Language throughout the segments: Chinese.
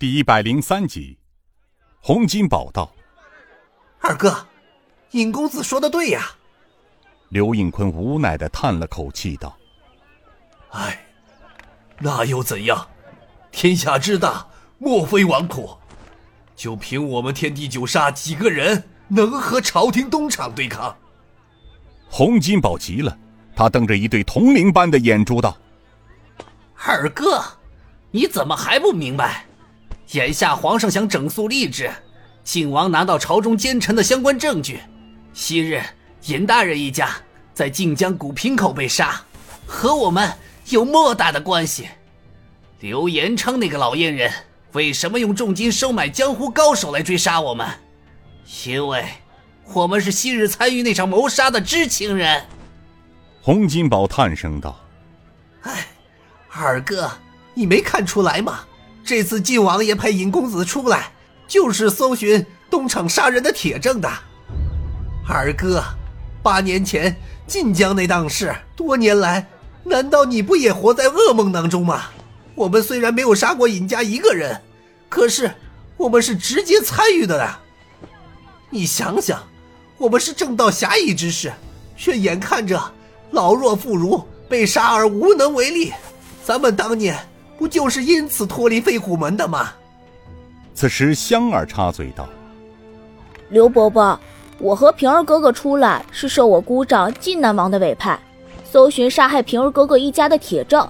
第一百零三集，洪金宝道：“二哥，尹公子说的对呀。”刘应坤无奈的叹了口气道：“哎，那又怎样？天下之大，莫非王土。就凭我们天地九煞几个人，能和朝廷东厂对抗？”洪金宝急了，他瞪着一对铜铃般的眼珠道：“二哥，你怎么还不明白？”眼下皇上想整肃吏治，靖王拿到朝中奸臣的相关证据。昔日尹大人一家在晋江古平口被杀，和我们有莫大的关系。刘延昌那个老阉人为什么用重金收买江湖高手来追杀我们？因为我们是昔日参与那场谋杀的知情人。洪金宝叹声道：“哎，二哥，你没看出来吗？”这次晋王爷派尹公子出来，就是搜寻东厂杀人的铁证的。二哥，八年前晋江那档事，多年来，难道你不也活在噩梦当中吗？我们虽然没有杀过尹家一个人，可是我们是直接参与的呀。你想想，我们是正道侠义之士，却眼看着老弱妇孺被杀而无能为力。咱们当年。不就是因此脱离飞虎门的吗？此时香儿插嘴道：“刘伯伯，我和平儿哥哥出来是受我姑丈晋南王的委派，搜寻杀害平儿哥哥一家的铁证。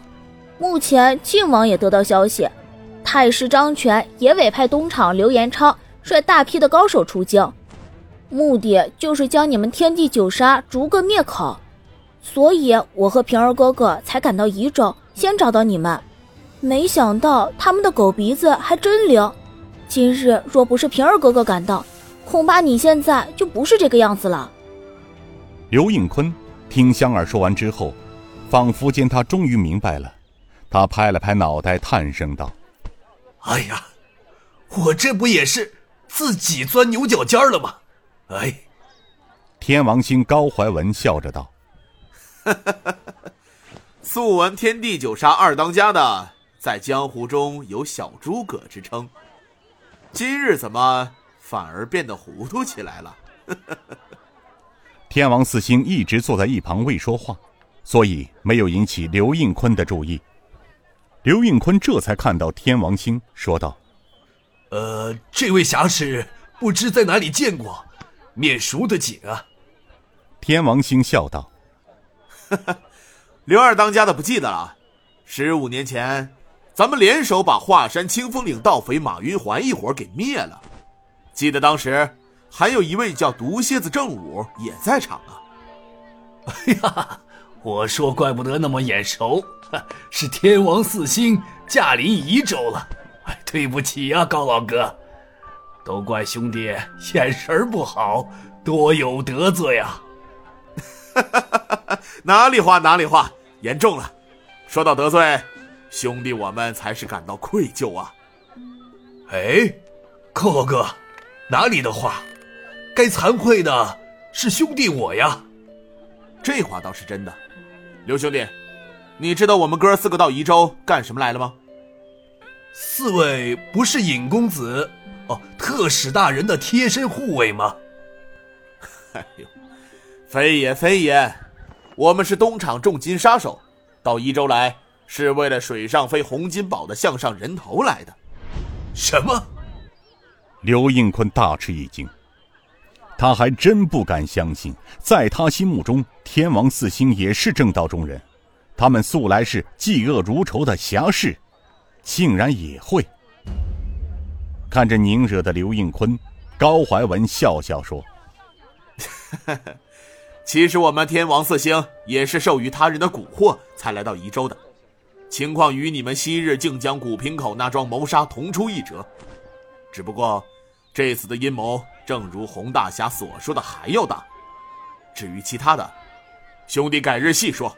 目前晋王也得到消息，太师张权也委派东厂刘延昌率大批的高手出京，目的就是将你们天地九杀逐个灭口。所以，我和平儿哥哥才赶到宜州，先找到你们。”没想到他们的狗鼻子还真灵，今日若不是平儿哥哥赶到，恐怕你现在就不是这个样子了。刘应坤听香儿说完之后，仿佛见他终于明白了，他拍了拍脑袋，叹声道：“哎呀，我这不也是自己钻牛角尖了吗？”哎，天王星高怀文笑着道：“ 素闻天地九杀二当家的。”在江湖中有小诸葛之称，今日怎么反而变得糊涂起来了？天王四星一直坐在一旁未说话，所以没有引起刘应坤的注意。刘应坤这才看到天王星，说道：“呃，这位侠士不知在哪里见过，面熟的紧啊。”天王星笑道：“ 刘二当家的不记得了，十五年前。”咱们联手把华山清风岭盗匪马云环一伙给灭了，记得当时还有一位叫毒蝎子郑武也在场啊。哎呀，我说怪不得那么眼熟，是天王四星驾临宜州了。对不起呀，高老哥，都怪兄弟眼神不好，多有得罪啊。哪里话哪里话，言重了。说到得罪。兄弟，我们才是感到愧疚啊！哎，寇老哥，哪里的话？该惭愧的是兄弟我呀。这话倒是真的。刘兄弟，你知道我们哥四个到宜州干什么来了吗？四位不是尹公子哦，特使大人的贴身护卫吗？哎呦，非也非也，我们是东厂重金杀手，到宜州来。是为了水上飞洪金宝的项上人头来的，什么？刘应坤大吃一惊，他还真不敢相信，在他心目中，天王四星也是正道中人，他们素来是嫉恶如仇的侠士，竟然也会。看着宁惹的刘应坤，高怀文笑笑说：“ 其实我们天王四星也是受于他人的蛊惑，才来到宜州的。”情况与你们昔日靖江古平口那桩谋杀同出一辙，只不过这次的阴谋正如洪大侠所说的还要大。至于其他的，兄弟改日细说。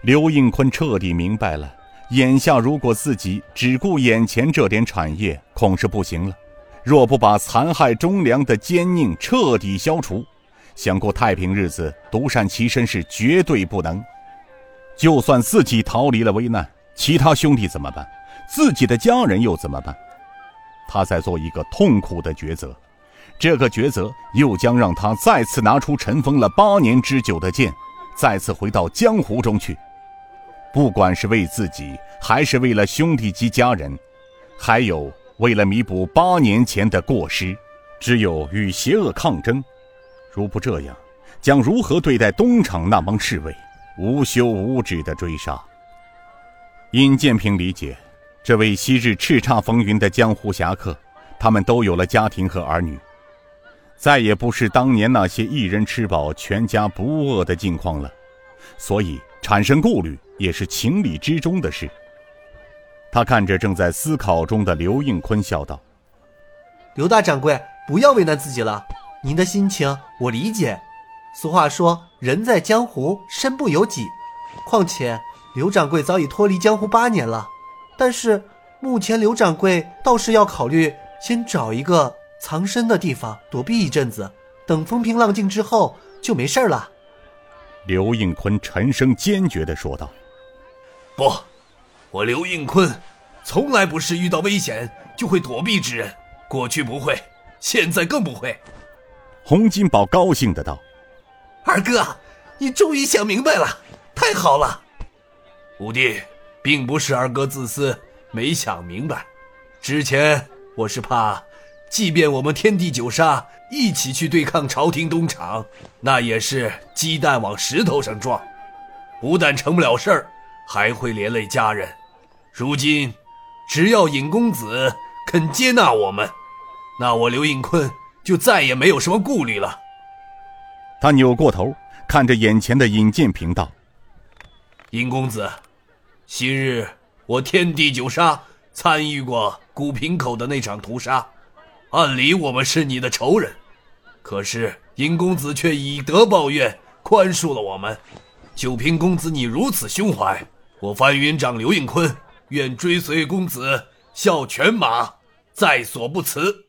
刘应坤彻底明白了，眼下如果自己只顾眼前这点产业，恐是不行了。若不把残害忠良的奸佞彻底消除，想过太平日子，独善其身是绝对不能。就算自己逃离了危难，其他兄弟怎么办？自己的家人又怎么办？他在做一个痛苦的抉择。这个抉择又将让他再次拿出尘封了八年之久的剑，再次回到江湖中去。不管是为自己，还是为了兄弟及家人，还有为了弥补八年前的过失，只有与邪恶抗争。如不这样，将如何对待东厂那帮侍卫？无休无止的追杀。尹建平理解，这位昔日叱咤风云的江湖侠客，他们都有了家庭和儿女。再也不是当年那些一人吃饱全家不饿的境况了，所以产生顾虑也是情理之中的事。他看着正在思考中的刘应坤，笑道：“刘大掌柜，不要为难自己了，您的心情我理解。俗话说，人在江湖，身不由己。况且刘掌柜早已脱离江湖八年了，但是目前刘掌柜倒是要考虑先找一个。”藏身的地方躲避一阵子，等风平浪静之后就没事了。刘应坤沉声坚决地说道：“不，我刘应坤从来不是遇到危险就会躲避之人，过去不会，现在更不会。”洪金宝高兴的道：“二哥，你终于想明白了，太好了。五弟，并不是二哥自私没想明白，之前我是怕。”即便我们天地九杀一起去对抗朝廷东厂，那也是鸡蛋往石头上撞，不但成不了事儿，还会连累家人。如今，只要尹公子肯接纳我们，那我刘应坤就再也没有什么顾虑了。他扭过头，看着眼前的尹建平道：“尹公子，昔日我天地九杀参与过古平口的那场屠杀。”按理我们是你的仇人，可是尹公子却以德报怨，宽恕了我们。就凭公子你如此胸怀，我翻云长刘应坤愿追随公子，效犬马，在所不辞。